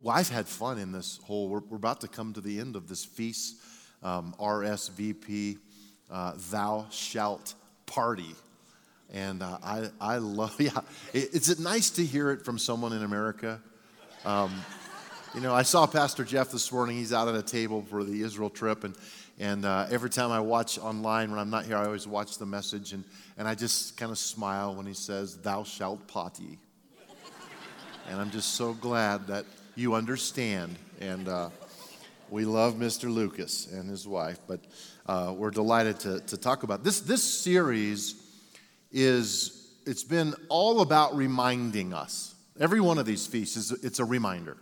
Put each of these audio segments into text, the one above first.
Well, I've had fun in this whole, we're, we're about to come to the end of this feast, um, RSVP, uh, Thou Shalt Party. And uh, I, I love, yeah, is it nice to hear it from someone in America? Um, you know, I saw Pastor Jeff this morning. He's out at a table for the Israel trip. And, and uh, every time I watch online, when I'm not here, I always watch the message. And, and I just kind of smile when he says, Thou shalt party. and I'm just so glad that you understand. And uh, we love Mr. Lucas and his wife, but uh, we're delighted to, to talk about this. This series is, it's been all about reminding us. Every one of these feasts is it's a reminder.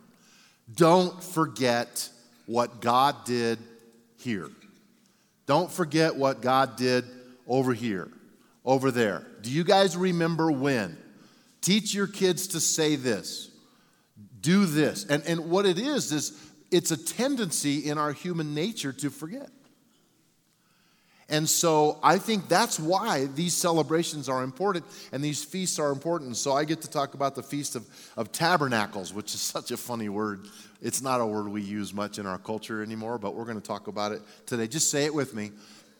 Don't forget what God did here. Don't forget what God did over here, over there. Do you guys remember when? Teach your kids to say this do this. And, and what it is, is it's a tendency in our human nature to forget. And so I think that's why these celebrations are important and these feasts are important. So I get to talk about the Feast of, of Tabernacles, which is such a funny word. It's not a word we use much in our culture anymore, but we're going to talk about it today. Just say it with me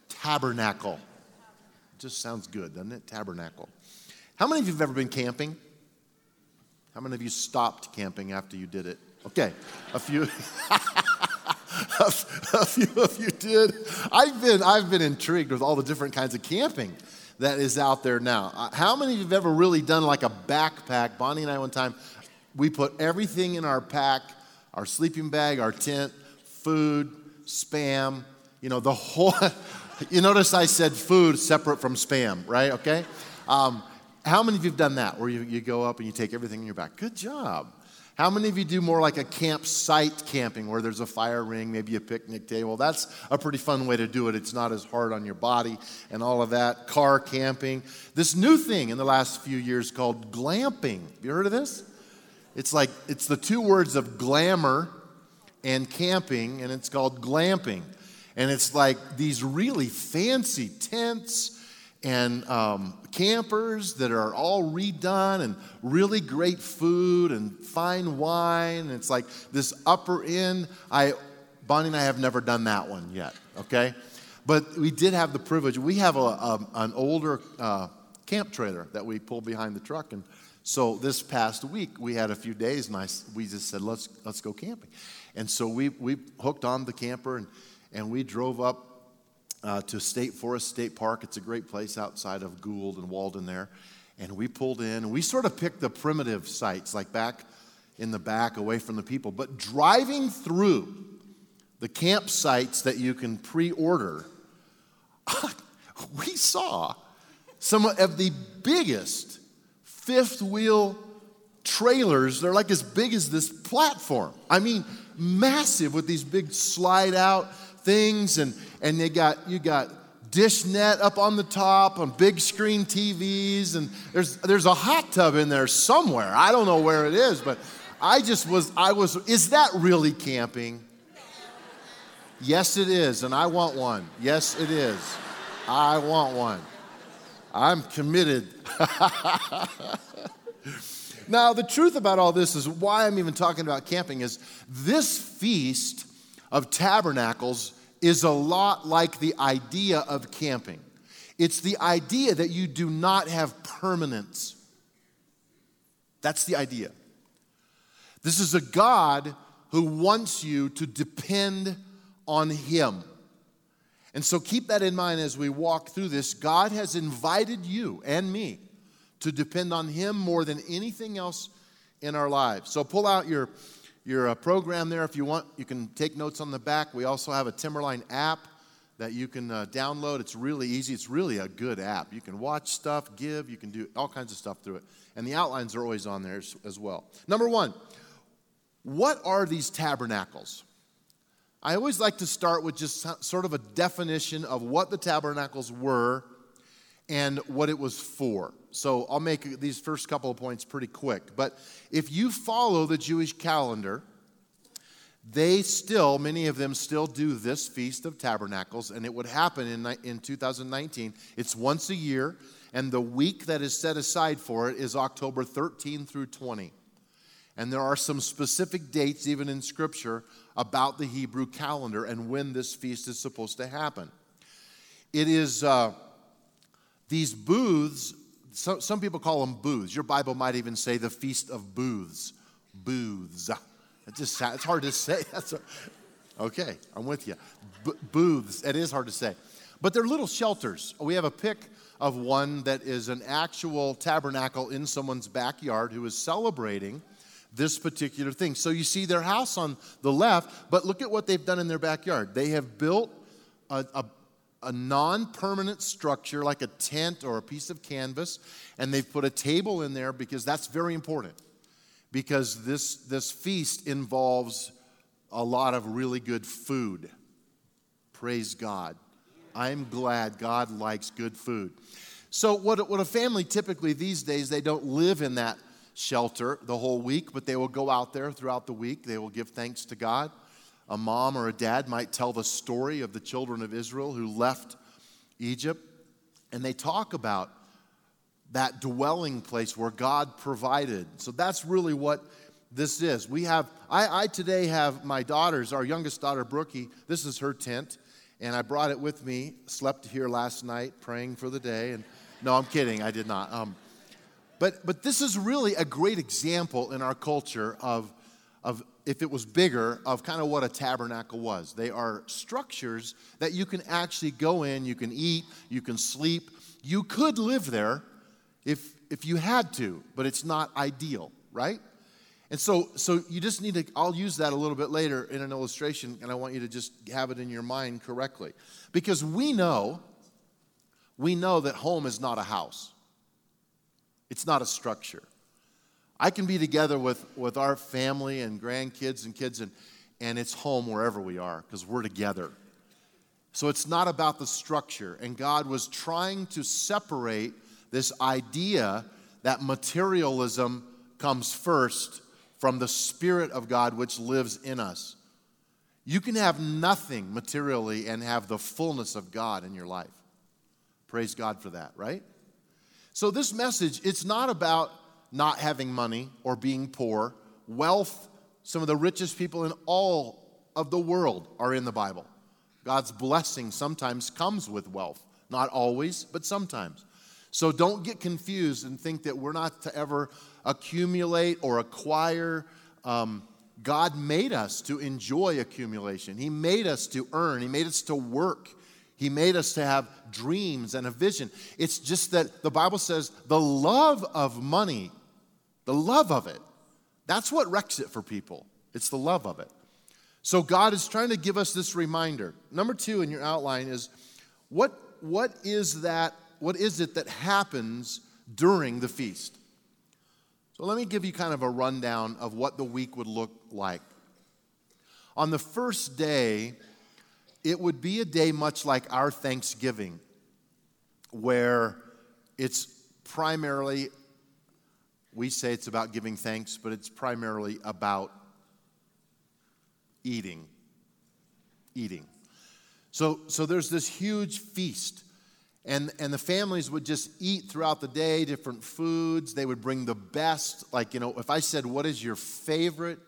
Tabernacle. Just sounds good, doesn't it? Tabernacle. How many of you have ever been camping? How many of you stopped camping after you did it? Okay, a few. a few of you did. I've been, I've been intrigued with all the different kinds of camping that is out there now. Uh, how many of you have ever really done like a backpack? Bonnie and I, one time, we put everything in our pack our sleeping bag, our tent, food, spam, you know, the whole. you notice I said food separate from spam, right? Okay? Um, how many of you have done that where you, you go up and you take everything in your back? Good job. How many of you do more like a campsite camping where there's a fire ring, maybe a picnic table? That's a pretty fun way to do it. It's not as hard on your body and all of that. Car camping. This new thing in the last few years called glamping. Have you heard of this? It's like, it's the two words of glamour and camping, and it's called glamping. And it's like these really fancy tents and um, campers that are all redone and really great food and fine wine. It's like this upper end. I, Bonnie and I have never done that one yet, okay? But we did have the privilege. We have a, a an older uh, camp trailer that we pull behind the truck. And so this past week, we had a few days and I, we just said, let's, let's go camping. And so we, we hooked on the camper and, and we drove up uh, to State Forest State Park. It's a great place outside of Gould and Walden there. And we pulled in, we sort of picked the primitive sites, like back in the back, away from the people. But driving through the campsites that you can pre order, we saw some of the biggest fifth wheel trailers. They're like as big as this platform. I mean, massive with these big slide out things and and they got you got dish net up on the top on big screen TVs and there's there's a hot tub in there somewhere. I don't know where it is, but I just was I was is that really camping? Yes it is and I want one. Yes it is. I want one. I'm committed. now the truth about all this is why I'm even talking about camping is this feast of tabernacles is a lot like the idea of camping. It's the idea that you do not have permanence. That's the idea. This is a God who wants you to depend on Him. And so keep that in mind as we walk through this. God has invited you and me to depend on Him more than anything else in our lives. So pull out your your uh, program there. If you want, you can take notes on the back. We also have a Timberline app that you can uh, download. It's really easy. It's really a good app. You can watch stuff, give, you can do all kinds of stuff through it. And the outlines are always on there as, as well. Number one, what are these tabernacles? I always like to start with just sort of a definition of what the tabernacles were and what it was for. So I'll make these first couple of points pretty quick. But if you follow the Jewish calendar, they still, many of them still do this Feast of Tabernacles, and it would happen in, in 2019. It's once a year, and the week that is set aside for it is October 13 through 20. And there are some specific dates, even in Scripture, about the Hebrew calendar and when this feast is supposed to happen. It is uh, these booths, so, some people call them booths. Your Bible might even say the Feast of Booths. Booths. It just it's hard to say. That's a, okay, I'm with you. B- booths. It is hard to say, but they're little shelters. We have a pic of one that is an actual tabernacle in someone's backyard who is celebrating this particular thing. So you see their house on the left, but look at what they've done in their backyard. They have built a, a, a non permanent structure like a tent or a piece of canvas, and they've put a table in there because that's very important. Because this, this feast involves a lot of really good food. Praise God. I'm glad God likes good food. So, what, what a family typically these days, they don't live in that shelter the whole week, but they will go out there throughout the week. They will give thanks to God. A mom or a dad might tell the story of the children of Israel who left Egypt, and they talk about that dwelling place where God provided. So that's really what this is. We have, I, I today have my daughters, our youngest daughter, Brookie, this is her tent, and I brought it with me, slept here last night praying for the day, and no, I'm kidding, I did not. Um, but, but this is really a great example in our culture of, of, if it was bigger, of kind of what a tabernacle was. They are structures that you can actually go in, you can eat, you can sleep. You could live there if, if you had to, but it's not ideal, right? And so, so you just need to, I'll use that a little bit later in an illustration, and I want you to just have it in your mind correctly. Because we know, we know that home is not a house. It's not a structure. I can be together with, with our family and grandkids and kids, and, and it's home wherever we are because we're together. So it's not about the structure. And God was trying to separate this idea that materialism comes first from the Spirit of God which lives in us. You can have nothing materially and have the fullness of God in your life. Praise God for that, right? So, this message, it's not about not having money or being poor. Wealth, some of the richest people in all of the world are in the Bible. God's blessing sometimes comes with wealth. Not always, but sometimes. So don't get confused and think that we're not to ever accumulate or acquire. Um, God made us to enjoy accumulation. He made us to earn. He made us to work. He made us to have dreams and a vision. It's just that the Bible says the love of money, the love of it, that's what wrecks it for people. It's the love of it. So God is trying to give us this reminder. Number two in your outline is what, what is that, what is it that happens during the feast? So let me give you kind of a rundown of what the week would look like. On the first day, it would be a day much like our Thanksgiving, where it's primarily, we say it's about giving thanks, but it's primarily about eating. Eating. So, so there's this huge feast. And, and the families would just eat throughout the day different foods. They would bring the best. Like, you know, if I said, What is your favorite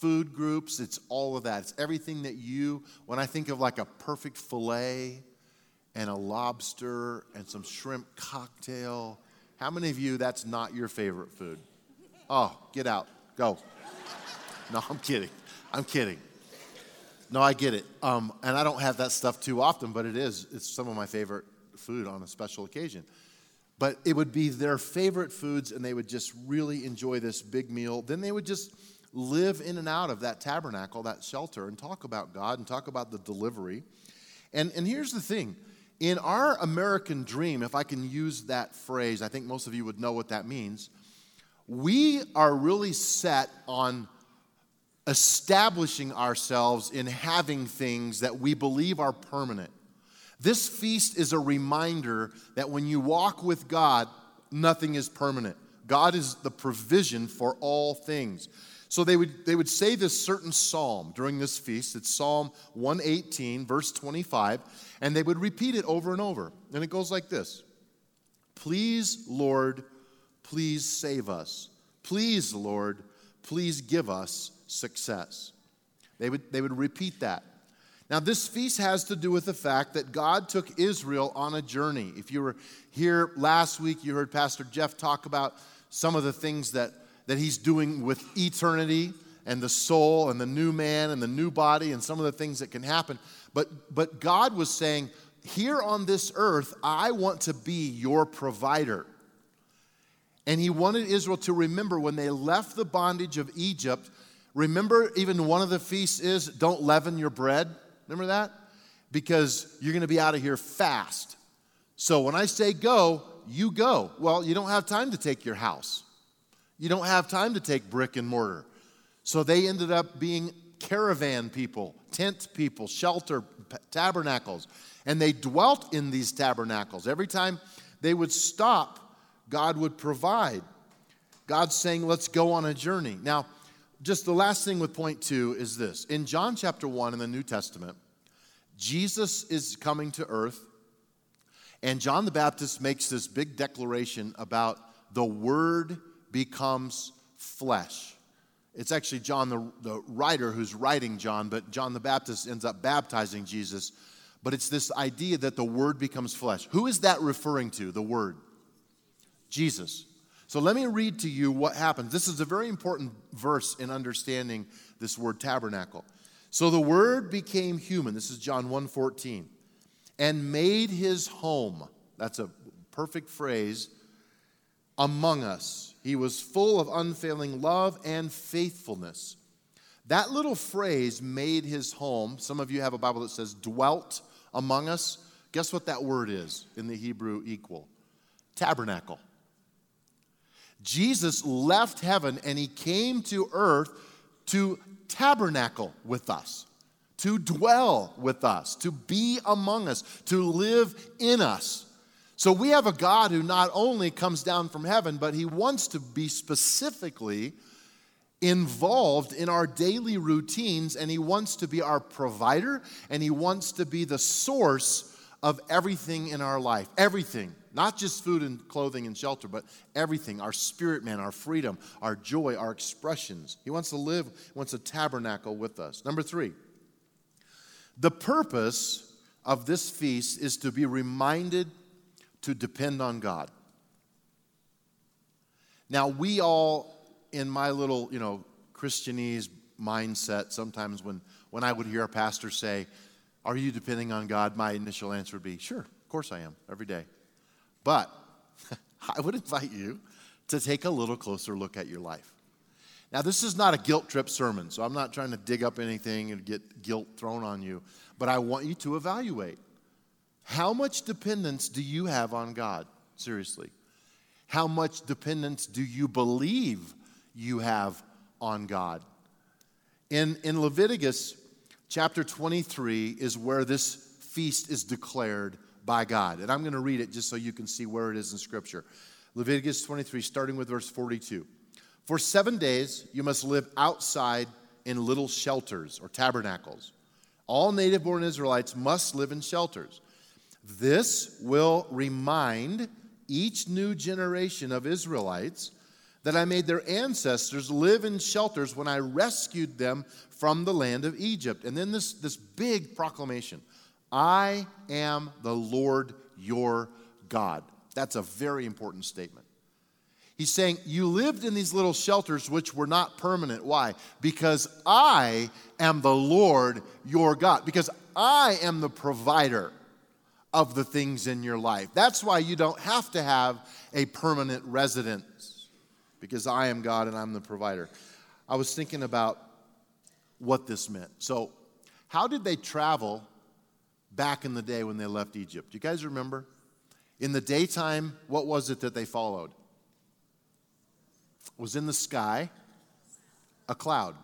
food groups, it's all of that. It's everything that you, when I think of like a perfect filet and a lobster and some shrimp cocktail, how many of you that's not your favorite food? Oh, get out. Go. No, I'm kidding. I'm kidding. No, I get it. Um, and I don't have that stuff too often, but it is. It's some of my favorite food on a special occasion. But it would be their favorite foods, and they would just really enjoy this big meal. Then they would just live in and out of that tabernacle, that shelter, and talk about God and talk about the delivery. And, and here's the thing in our American dream, if I can use that phrase, I think most of you would know what that means. We are really set on establishing ourselves in having things that we believe are permanent. This feast is a reminder that when you walk with God, nothing is permanent. God is the provision for all things. So they would, they would say this certain psalm during this feast. It's Psalm 118, verse 25, and they would repeat it over and over. And it goes like this Please, Lord, please save us. Please, Lord, please give us success. They would, they would repeat that. Now, this feast has to do with the fact that God took Israel on a journey. If you were here last week, you heard Pastor Jeff talk about some of the things that, that he's doing with eternity and the soul and the new man and the new body and some of the things that can happen. But, but God was saying, Here on this earth, I want to be your provider. And he wanted Israel to remember when they left the bondage of Egypt. Remember, even one of the feasts is don't leaven your bread. Remember that? Because you're going to be out of here fast. So when I say go, you go. Well, you don't have time to take your house, you don't have time to take brick and mortar. So they ended up being caravan people, tent people, shelter, tabernacles. And they dwelt in these tabernacles. Every time they would stop, God would provide. God's saying, let's go on a journey. Now, just the last thing with point two is this. In John chapter 1 in the New Testament, Jesus is coming to earth, and John the Baptist makes this big declaration about the Word becomes flesh. It's actually John, the, the writer, who's writing John, but John the Baptist ends up baptizing Jesus. But it's this idea that the Word becomes flesh. Who is that referring to, the Word? Jesus. So let me read to you what happens. This is a very important verse in understanding this word tabernacle. So the word became human. This is John 1:14. And made his home. That's a perfect phrase among us. He was full of unfailing love and faithfulness. That little phrase, made his home, some of you have a Bible that says dwelt among us. Guess what that word is in the Hebrew equal? Tabernacle. Jesus left heaven and he came to earth to tabernacle with us, to dwell with us, to be among us, to live in us. So we have a God who not only comes down from heaven, but he wants to be specifically involved in our daily routines, and he wants to be our provider, and he wants to be the source of everything in our life. Everything. Not just food and clothing and shelter, but everything our spirit man, our freedom, our joy, our expressions. He wants to live, wants a tabernacle with us. Number three, the purpose of this feast is to be reminded to depend on God. Now, we all, in my little, you know, Christianese mindset, sometimes when, when I would hear a pastor say, Are you depending on God? My initial answer would be, Sure, of course I am, every day. But I would invite you to take a little closer look at your life. Now, this is not a guilt trip sermon, so I'm not trying to dig up anything and get guilt thrown on you, but I want you to evaluate. How much dependence do you have on God? Seriously. How much dependence do you believe you have on God? In, in Leviticus chapter 23 is where this feast is declared by God. And I'm going to read it just so you can see where it is in Scripture. Leviticus 23, starting with verse 42. For seven days you must live outside in little shelters or tabernacles. All native born Israelites must live in shelters. This will remind each new generation of Israelites that I made their ancestors live in shelters when I rescued them from the land of Egypt. And then this, this big proclamation I am the Lord your God. That's a very important statement. He's saying, You lived in these little shelters which were not permanent. Why? Because I am the Lord your God. Because I am the provider of the things in your life. That's why you don't have to have a permanent residence, because I am God and I'm the provider. I was thinking about what this meant. So, how did they travel back in the day when they left Egypt? Do you guys remember? In the daytime, what was it that they followed? It was in the sky a cloud.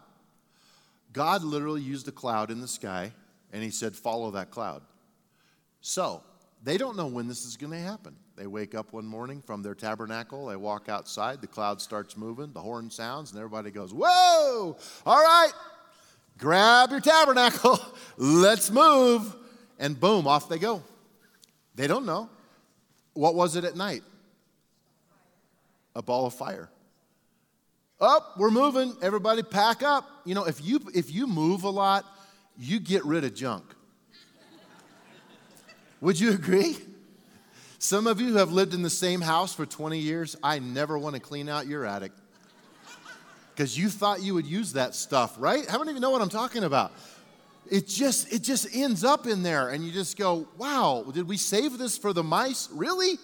God literally used a cloud in the sky and he said, Follow that cloud. So, they don't know when this is going to happen. They wake up one morning from their tabernacle, they walk outside, the cloud starts moving, the horn sounds, and everybody goes, Whoa! All right, grab your tabernacle, let's move. And boom, off they go. They don't know. What was it at night? A ball of fire. Up, oh, we're moving. Everybody pack up. You know, if you if you move a lot, you get rid of junk. Would you agree? Some of you have lived in the same house for 20 years. I never want to clean out your attic because you thought you would use that stuff, right? How many of you know what I'm talking about? It just it just ends up in there and you just go, "Wow, did we save this for the mice? Really?"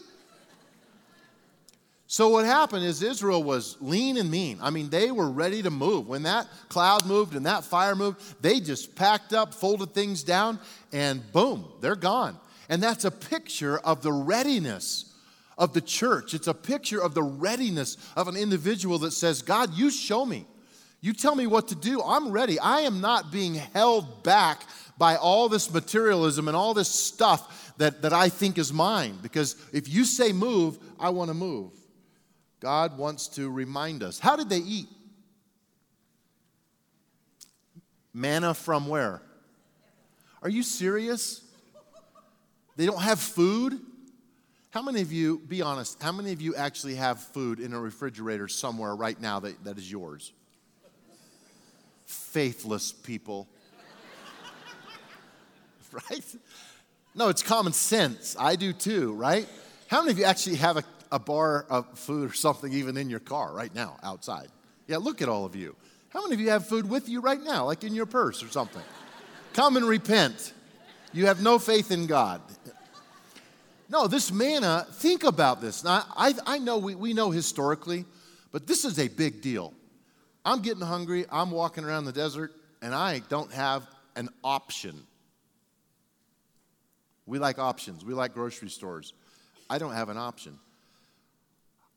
So what happened is Israel was lean and mean. I mean, they were ready to move. When that cloud moved and that fire moved, they just packed up, folded things down, and boom, they're gone. And that's a picture of the readiness of the church. It's a picture of the readiness of an individual that says, God, you show me. You tell me what to do. I'm ready. I am not being held back by all this materialism and all this stuff that, that I think is mine. Because if you say move, I want to move. God wants to remind us. How did they eat? Manna from where? Are you serious? They don't have food? How many of you, be honest, how many of you actually have food in a refrigerator somewhere right now that, that is yours? Faithless people. right? No, it's common sense. I do too, right? How many of you actually have a, a bar of food or something even in your car right now outside. Yeah, look at all of you. How many of you have food with you right now, like in your purse or something? Come and repent. You have no faith in God. No, this manna, think about this. Now, I, I know we, we know historically, but this is a big deal. I'm getting hungry, I'm walking around the desert, and I don't have an option. We like options, we like grocery stores. I don't have an option.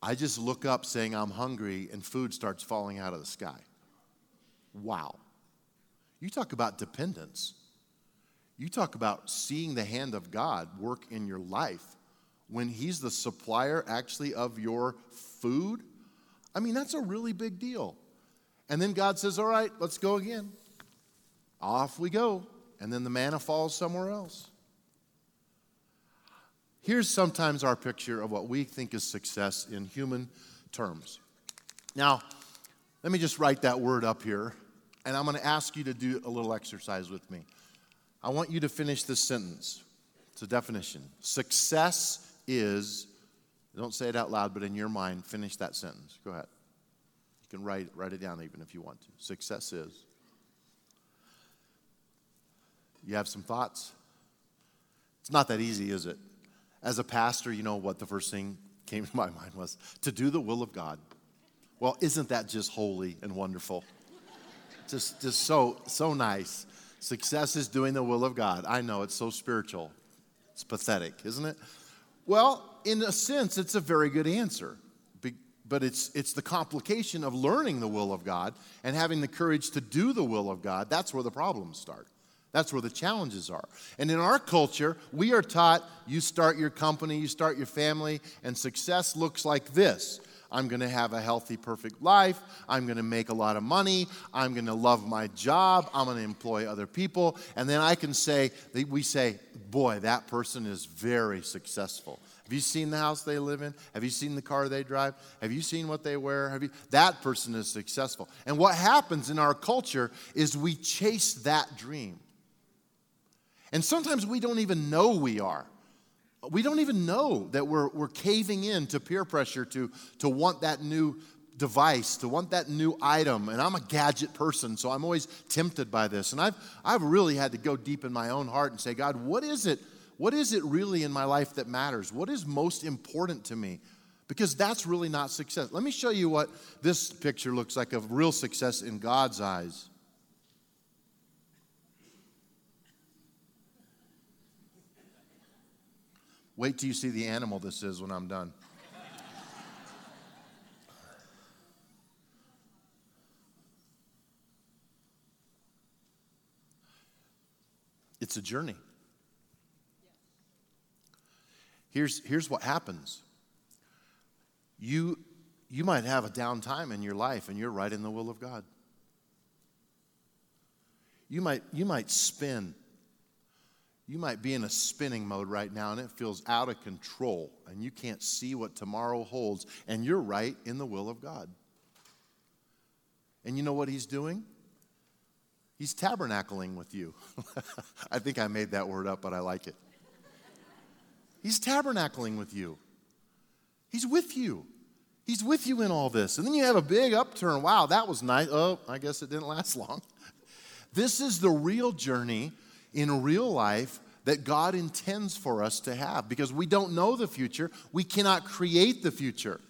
I just look up saying I'm hungry and food starts falling out of the sky. Wow. You talk about dependence. You talk about seeing the hand of God work in your life when He's the supplier actually of your food. I mean, that's a really big deal. And then God says, All right, let's go again. Off we go. And then the manna falls somewhere else. Here's sometimes our picture of what we think is success in human terms. Now, let me just write that word up here, and I'm going to ask you to do a little exercise with me. I want you to finish this sentence. It's a definition. Success is, don't say it out loud, but in your mind, finish that sentence. Go ahead. You can write, write it down even if you want to. Success is. You have some thoughts? It's not that easy, is it? As a pastor, you know what the first thing came to my mind was to do the will of God. Well, isn't that just holy and wonderful? just, just so, so nice. Success is doing the will of God. I know it's so spiritual. It's pathetic, isn't it? Well, in a sense, it's a very good answer. But it's, it's the complication of learning the will of God and having the courage to do the will of God. That's where the problems start. That's where the challenges are. And in our culture, we are taught you start your company, you start your family, and success looks like this. I'm going to have a healthy, perfect life. I'm going to make a lot of money. I'm going to love my job. I'm going to employ other people. And then I can say, we say, boy, that person is very successful. Have you seen the house they live in? Have you seen the car they drive? Have you seen what they wear? Have you? That person is successful. And what happens in our culture is we chase that dream. And sometimes we don't even know we are. We don't even know that we're, we're caving in to peer pressure to, to want that new device, to want that new item. And I'm a gadget person, so I'm always tempted by this. And I've, I've really had to go deep in my own heart and say, God, what is it? What is it really in my life that matters? What is most important to me? Because that's really not success. Let me show you what this picture looks like of real success in God's eyes. Wait till you see the animal this is when I'm done. It's a journey. Here's, here's what happens you, you might have a downtime in your life and you're right in the will of God. You might, you might spin you might be in a spinning mode right now and it feels out of control and you can't see what tomorrow holds, and you're right in the will of God. And you know what he's doing? He's tabernacling with you. I think I made that word up, but I like it. He's tabernacling with you. He's with you. He's with you in all this. And then you have a big upturn. Wow, that was nice. Oh, I guess it didn't last long. This is the real journey in real life that God intends for us to have because we don't know the future. We cannot create the future.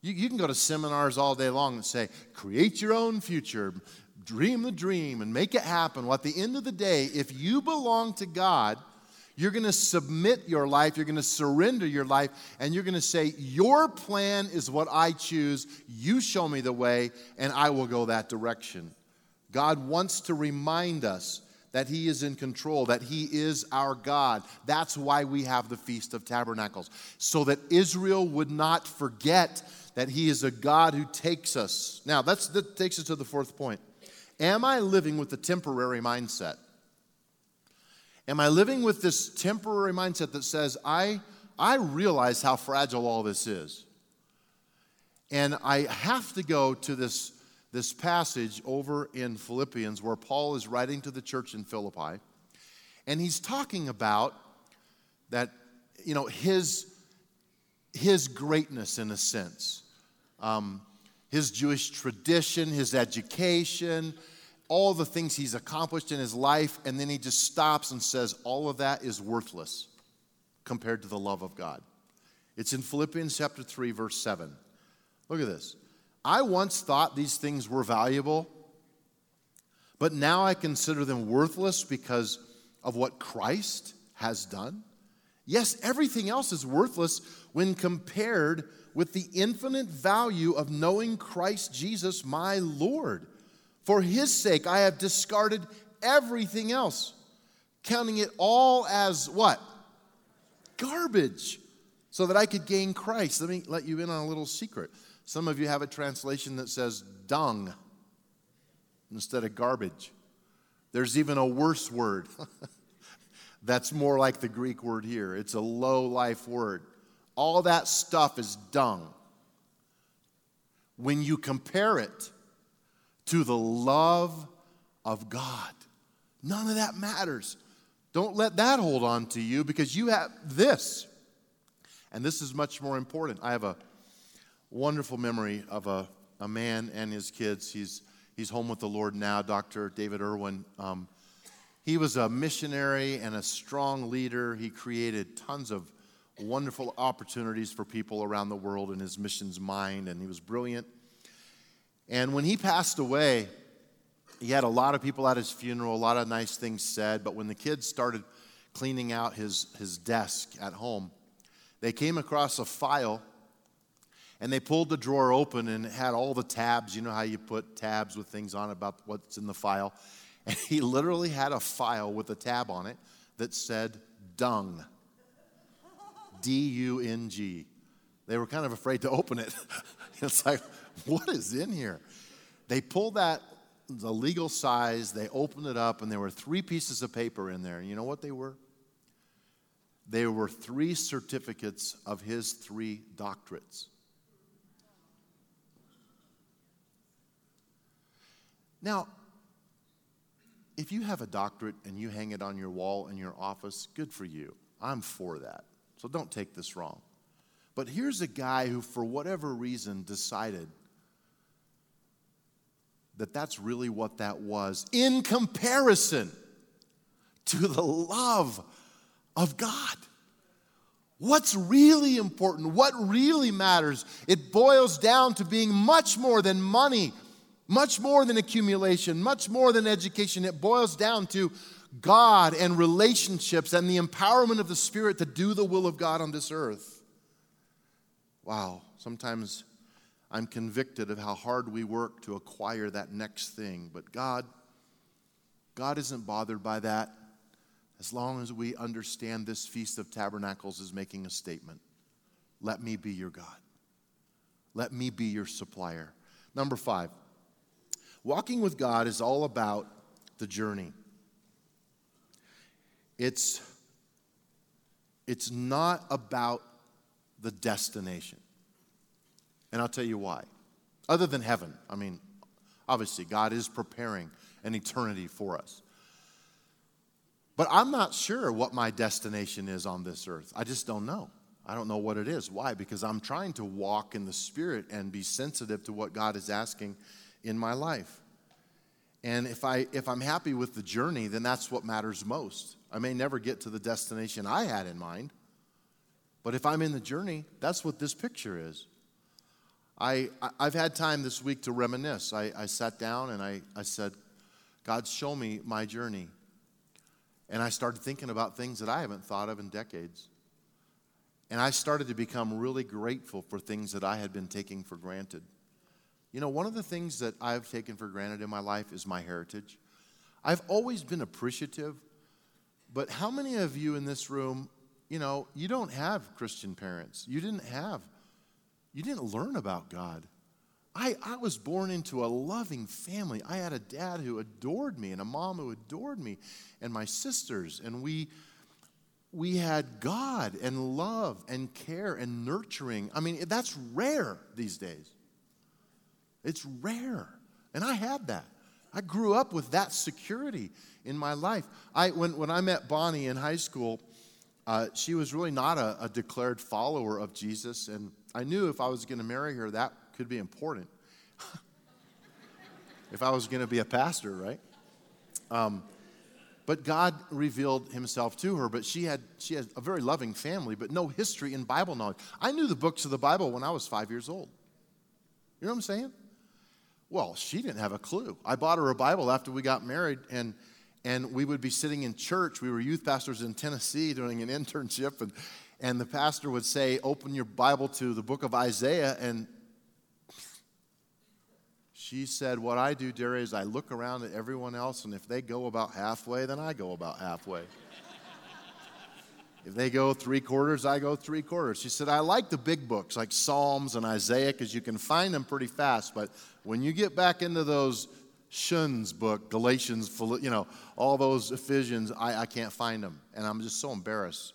You, you can go to seminars all day long and say, create your own future, dream the dream, and make it happen. Well, at the end of the day, if you belong to God, you're going to submit your life, you're going to surrender your life, and you're going to say, Your plan is what I choose. You show me the way, and I will go that direction. God wants to remind us that He is in control, that He is our God. That's why we have the Feast of Tabernacles, so that Israel would not forget that He is a God who takes us. Now, that takes us to the fourth point. Am I living with the temporary mindset? Am I living with this temporary mindset that says, I, I realize how fragile all this is? And I have to go to this, this passage over in Philippians where Paul is writing to the church in Philippi. And he's talking about that, you know, his, his greatness in a sense um, his Jewish tradition, his education, all the things he's accomplished in his life, and then he just stops and says, All of that is worthless compared to the love of God. It's in Philippians chapter 3, verse 7. Look at this. I once thought these things were valuable, but now I consider them worthless because of what Christ has done. Yes, everything else is worthless when compared with the infinite value of knowing Christ Jesus, my Lord. For his sake, I have discarded everything else, counting it all as what? Garbage, so that I could gain Christ. Let me let you in on a little secret. Some of you have a translation that says dung instead of garbage. There's even a worse word that's more like the Greek word here. It's a low life word. All that stuff is dung. When you compare it to the love of God, none of that matters. Don't let that hold on to you because you have this. And this is much more important. I have a wonderful memory of a, a man and his kids. He's, he's home with the Lord now, Dr. David Irwin. Um, he was a missionary and a strong leader. He created tons of wonderful opportunities for people around the world in his missions mind, and he was brilliant. And when he passed away, he had a lot of people at his funeral, a lot of nice things said, but when the kids started cleaning out his, his desk at home, they came across a file and they pulled the drawer open and it had all the tabs. You know how you put tabs with things on about what's in the file? And he literally had a file with a tab on it that said dung. D U N G. They were kind of afraid to open it. it's like, what is in here? They pulled that, the legal size, they opened it up, and there were three pieces of paper in there. And you know what they were? They were three certificates of his three doctorates. Now, if you have a doctorate and you hang it on your wall in your office, good for you. I'm for that. So don't take this wrong. But here's a guy who, for whatever reason, decided that that's really what that was in comparison to the love of God. What's really important, what really matters, it boils down to being much more than money, much more than accumulation, much more than education. It boils down to God and relationships and the empowerment of the Spirit to do the will of God on this earth. Wow, sometimes I'm convicted of how hard we work to acquire that next thing. But God, God isn't bothered by that as long as we understand this Feast of Tabernacles is making a statement. Let me be your God. Let me be your supplier. Number five, walking with God is all about the journey. It's, it's not about the destination. And I'll tell you why. Other than heaven, I mean, Obviously, God is preparing an eternity for us. But I'm not sure what my destination is on this earth. I just don't know. I don't know what it is. Why? Because I'm trying to walk in the Spirit and be sensitive to what God is asking in my life. And if, I, if I'm happy with the journey, then that's what matters most. I may never get to the destination I had in mind, but if I'm in the journey, that's what this picture is. I, I've had time this week to reminisce. I, I sat down and I, I said, God, show me my journey. And I started thinking about things that I haven't thought of in decades. And I started to become really grateful for things that I had been taking for granted. You know, one of the things that I've taken for granted in my life is my heritage. I've always been appreciative, but how many of you in this room, you know, you don't have Christian parents? You didn't have, you didn't learn about God. I, I was born into a loving family. I had a dad who adored me and a mom who adored me and my sisters. And we, we had God and love and care and nurturing. I mean, that's rare these days. It's rare. And I had that. I grew up with that security in my life. I, when, when I met Bonnie in high school, uh, she was really not a, a, declared follower of Jesus. And I knew if I was going to marry her, that could be important. if I was going to be a pastor, right? Um, but God revealed himself to her. But she had, she had a very loving family, but no history in Bible knowledge. I knew the books of the Bible when I was five years old. You know what I'm saying? Well, she didn't have a clue. I bought her a Bible after we got married, and, and we would be sitting in church. We were youth pastors in Tennessee doing an internship, and, and the pastor would say, Open your Bible to the book of Isaiah. And she said, What I do, dear, is I look around at everyone else, and if they go about halfway, then I go about halfway. If they go three quarters, I go three quarters. She said, I like the big books like Psalms and Isaiah because you can find them pretty fast. But when you get back into those Shun's book, Galatians, you know, all those Ephesians, I, I can't find them. And I'm just so embarrassed.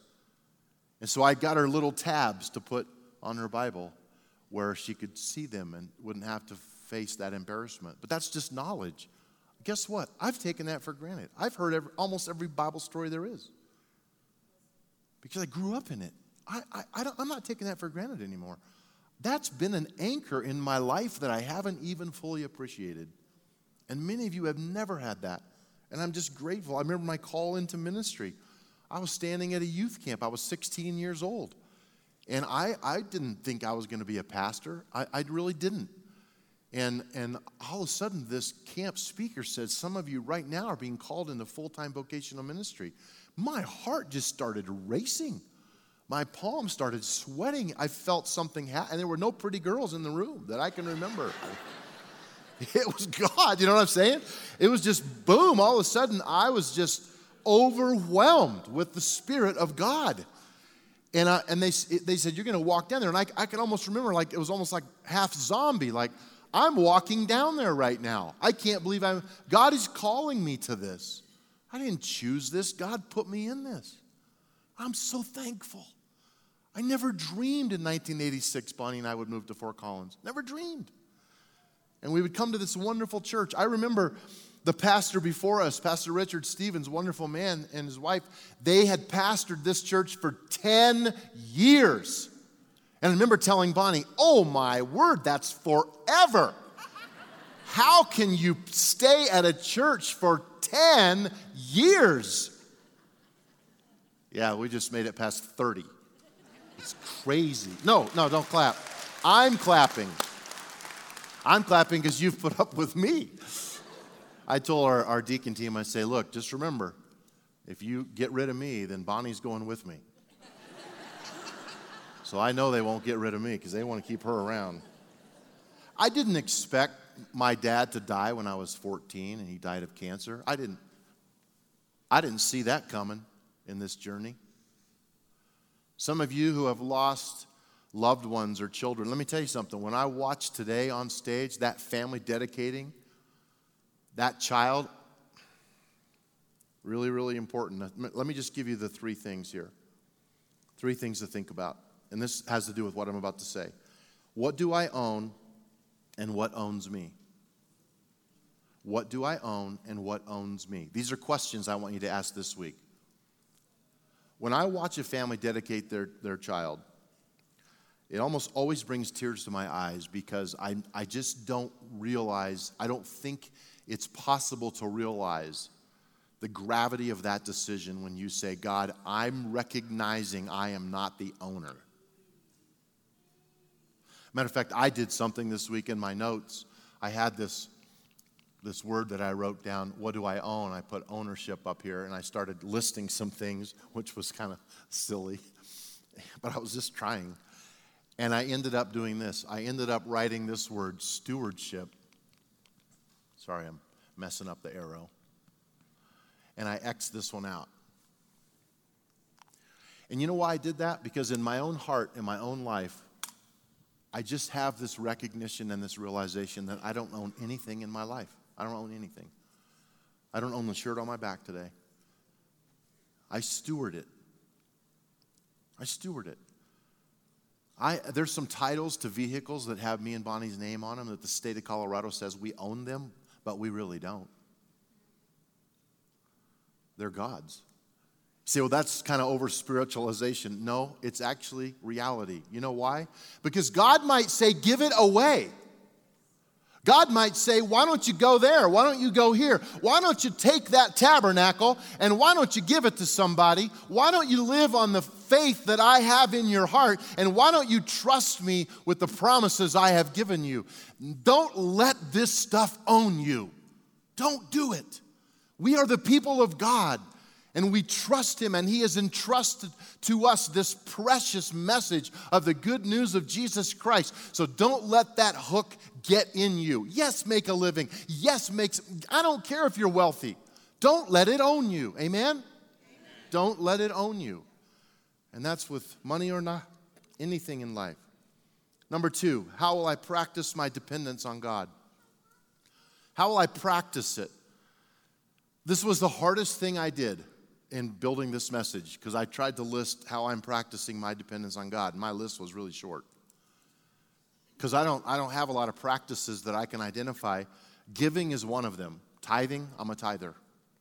And so I got her little tabs to put on her Bible where she could see them and wouldn't have to face that embarrassment. But that's just knowledge. Guess what? I've taken that for granted. I've heard every, almost every Bible story there is because I grew up in it. I, I, I am not taking that for granted anymore. That's been an anchor in my life that I haven't even fully appreciated. And many of you have never had that. And I'm just grateful. I remember my call into ministry. I was standing at a youth camp. I was 16 years old. And I, I didn't think I was going to be a pastor. I, I really didn't. And, and all of a sudden, this camp speaker said, Some of you right now are being called into full time vocational ministry my heart just started racing. My palms started sweating. I felt something happen, and there were no pretty girls in the room that I can remember. It was God, you know what I'm saying? It was just boom, all of a sudden I was just overwhelmed with the Spirit of God. And, I, and they, they said, You're going to walk down there. And I, I can almost remember, like, it was almost like half zombie. Like, I'm walking down there right now. I can't believe I'm, God is calling me to this. I didn't choose this. God put me in this. I'm so thankful. I never dreamed in 1986 Bonnie and I would move to Fort Collins. Never dreamed. And we would come to this wonderful church. I remember the pastor before us, Pastor Richard Stevens, wonderful man, and his wife, they had pastored this church for 10 years. And I remember telling Bonnie, oh my word, that's forever. How can you stay at a church for 10 years. Yeah, we just made it past 30. It's crazy. No, no, don't clap. I'm clapping. I'm clapping because you've put up with me. I told our, our deacon team, I say, look, just remember, if you get rid of me, then Bonnie's going with me. so I know they won't get rid of me because they want to keep her around. I didn't expect my dad to die when I was 14 and he died of cancer. I didn't, I didn't see that coming in this journey. Some of you who have lost loved ones or children, let me tell you something. When I watch today on stage that family dedicating that child, really, really important. Let me just give you the three things here. Three things to think about. And this has to do with what I'm about to say. What do I own and what owns me? What do I own and what owns me? These are questions I want you to ask this week. When I watch a family dedicate their, their child, it almost always brings tears to my eyes because I, I just don't realize, I don't think it's possible to realize the gravity of that decision when you say, God, I'm recognizing I am not the owner. Matter of fact, I did something this week in my notes. I had this, this word that I wrote down, what do I own? I put ownership up here and I started listing some things, which was kind of silly, but I was just trying. And I ended up doing this. I ended up writing this word, stewardship. Sorry, I'm messing up the arrow. And I X'd this one out. And you know why I did that? Because in my own heart, in my own life, I just have this recognition and this realization that I don't own anything in my life. I don't own anything. I don't own the shirt on my back today. I steward it. I steward it. I, there's some titles to vehicles that have me and Bonnie's name on them that the state of Colorado says we own them, but we really don't. They're God's. say, well, that's kind of over spiritualization. No, it's actually reality. You know why? Because God might say, give it away. God might say, Why don't you go there? Why don't you go here? Why don't you take that tabernacle and why don't you give it to somebody? Why don't you live on the faith that I have in your heart? And why don't you trust me with the promises I have given you? Don't let this stuff own you. Don't do it. We are the people of God and we trust him, and he has entrusted to us this precious message of the good news of Jesus Christ. So don't let that hook get in you. Yes, make a living. Yes, makes I don't care if you're wealthy. Don't let it own you. Amen? Amen. Don't let it own you. And that's with money or not, anything in life. Number two, how will I practice my dependence on God? How will I practice it? This was the hardest thing I did in building this message because I tried to list how I'm practicing my dependence on God. My list was really short. Because I don't, I don't have a lot of practices that I can identify. Giving is one of them. Tithing, I'm a tither.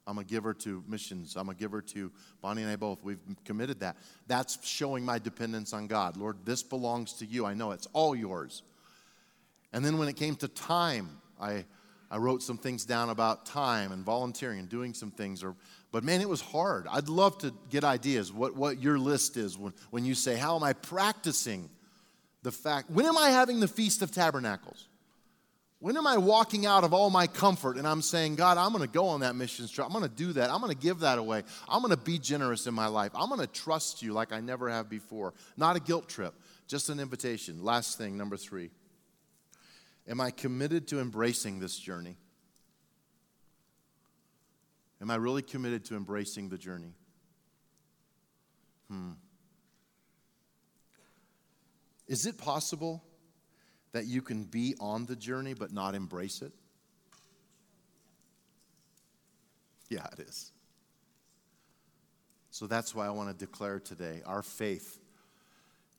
I'm a giver to missions. I'm a giver to Bonnie and I both. We've committed that. That's showing my dependence on God. Lord, this belongs to you. I know it's all yours. And then when it came to time, I, I wrote some things down about time and volunteering and doing some things or but man, it was hard. I'd love to get ideas what, what your list is when, when you say, How am I practicing the fact? When am I having the Feast of Tabernacles? When am I walking out of all my comfort and I'm saying, God, I'm going to go on that mission trip. I'm going to do that. I'm going to give that away. I'm going to be generous in my life. I'm going to trust you like I never have before. Not a guilt trip, just an invitation. Last thing, number three. Am I committed to embracing this journey? Am I really committed to embracing the journey? Hmm. Is it possible that you can be on the journey but not embrace it? Yeah, it is. So that's why I want to declare today our faith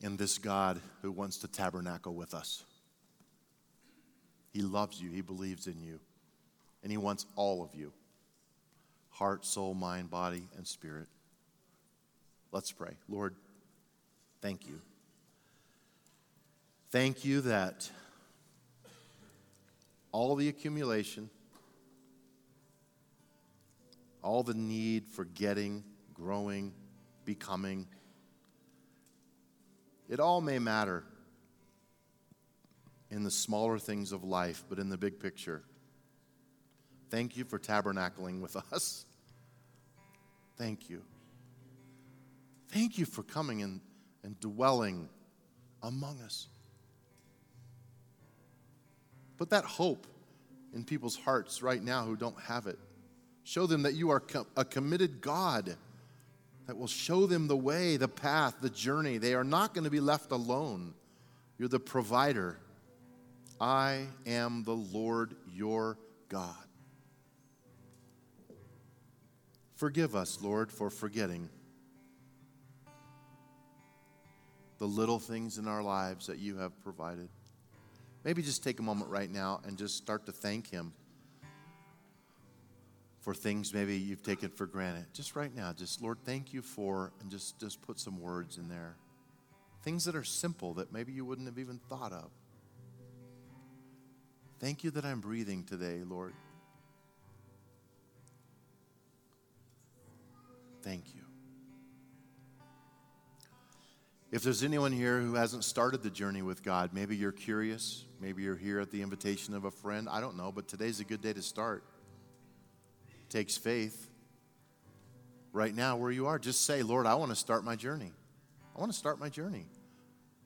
in this God who wants to tabernacle with us. He loves you, He believes in you, and He wants all of you heart, soul, mind, body, and spirit. Let's pray. Lord, thank you. Thank you that all the accumulation, all the need for getting, growing, becoming, it all may matter in the smaller things of life, but in the big picture. Thank you for tabernacling with us. Thank you. Thank you for coming and, and dwelling among us. Put that hope in people's hearts right now who don't have it. Show them that you are a committed God that will show them the way, the path, the journey. They are not going to be left alone. You're the provider. I am the Lord your God. Forgive us, Lord, for forgetting the little things in our lives that you have provided. Maybe just take a moment right now and just start to thank Him for things maybe you've taken for granted. Just right now, just Lord, thank you for, and just, just put some words in there. Things that are simple that maybe you wouldn't have even thought of. Thank you that I'm breathing today, Lord. Thank you. If there's anyone here who hasn't started the journey with God, maybe you're curious, maybe you're here at the invitation of a friend, I don't know, but today's a good day to start. It takes faith. Right now, where you are, just say, Lord, I want to start my journey. I want to start my journey.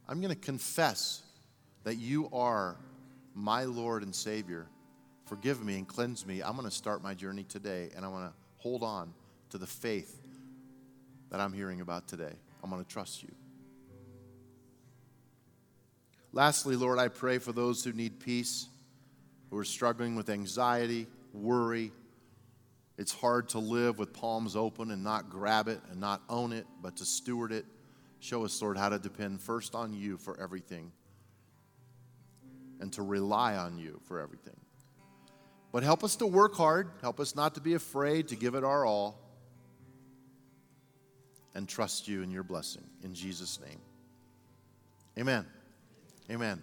I'm going to confess that you are my Lord and Savior. Forgive me and cleanse me. I'm going to start my journey today, and I want to hold on to the faith that I'm hearing about today. I'm going to trust you. Lastly, Lord, I pray for those who need peace, who are struggling with anxiety, worry. It's hard to live with palms open and not grab it and not own it, but to steward it. Show us, Lord, how to depend first on you for everything and to rely on you for everything. But help us to work hard. Help us not to be afraid to give it our all and trust you in your blessing. In Jesus' name. Amen. Amen.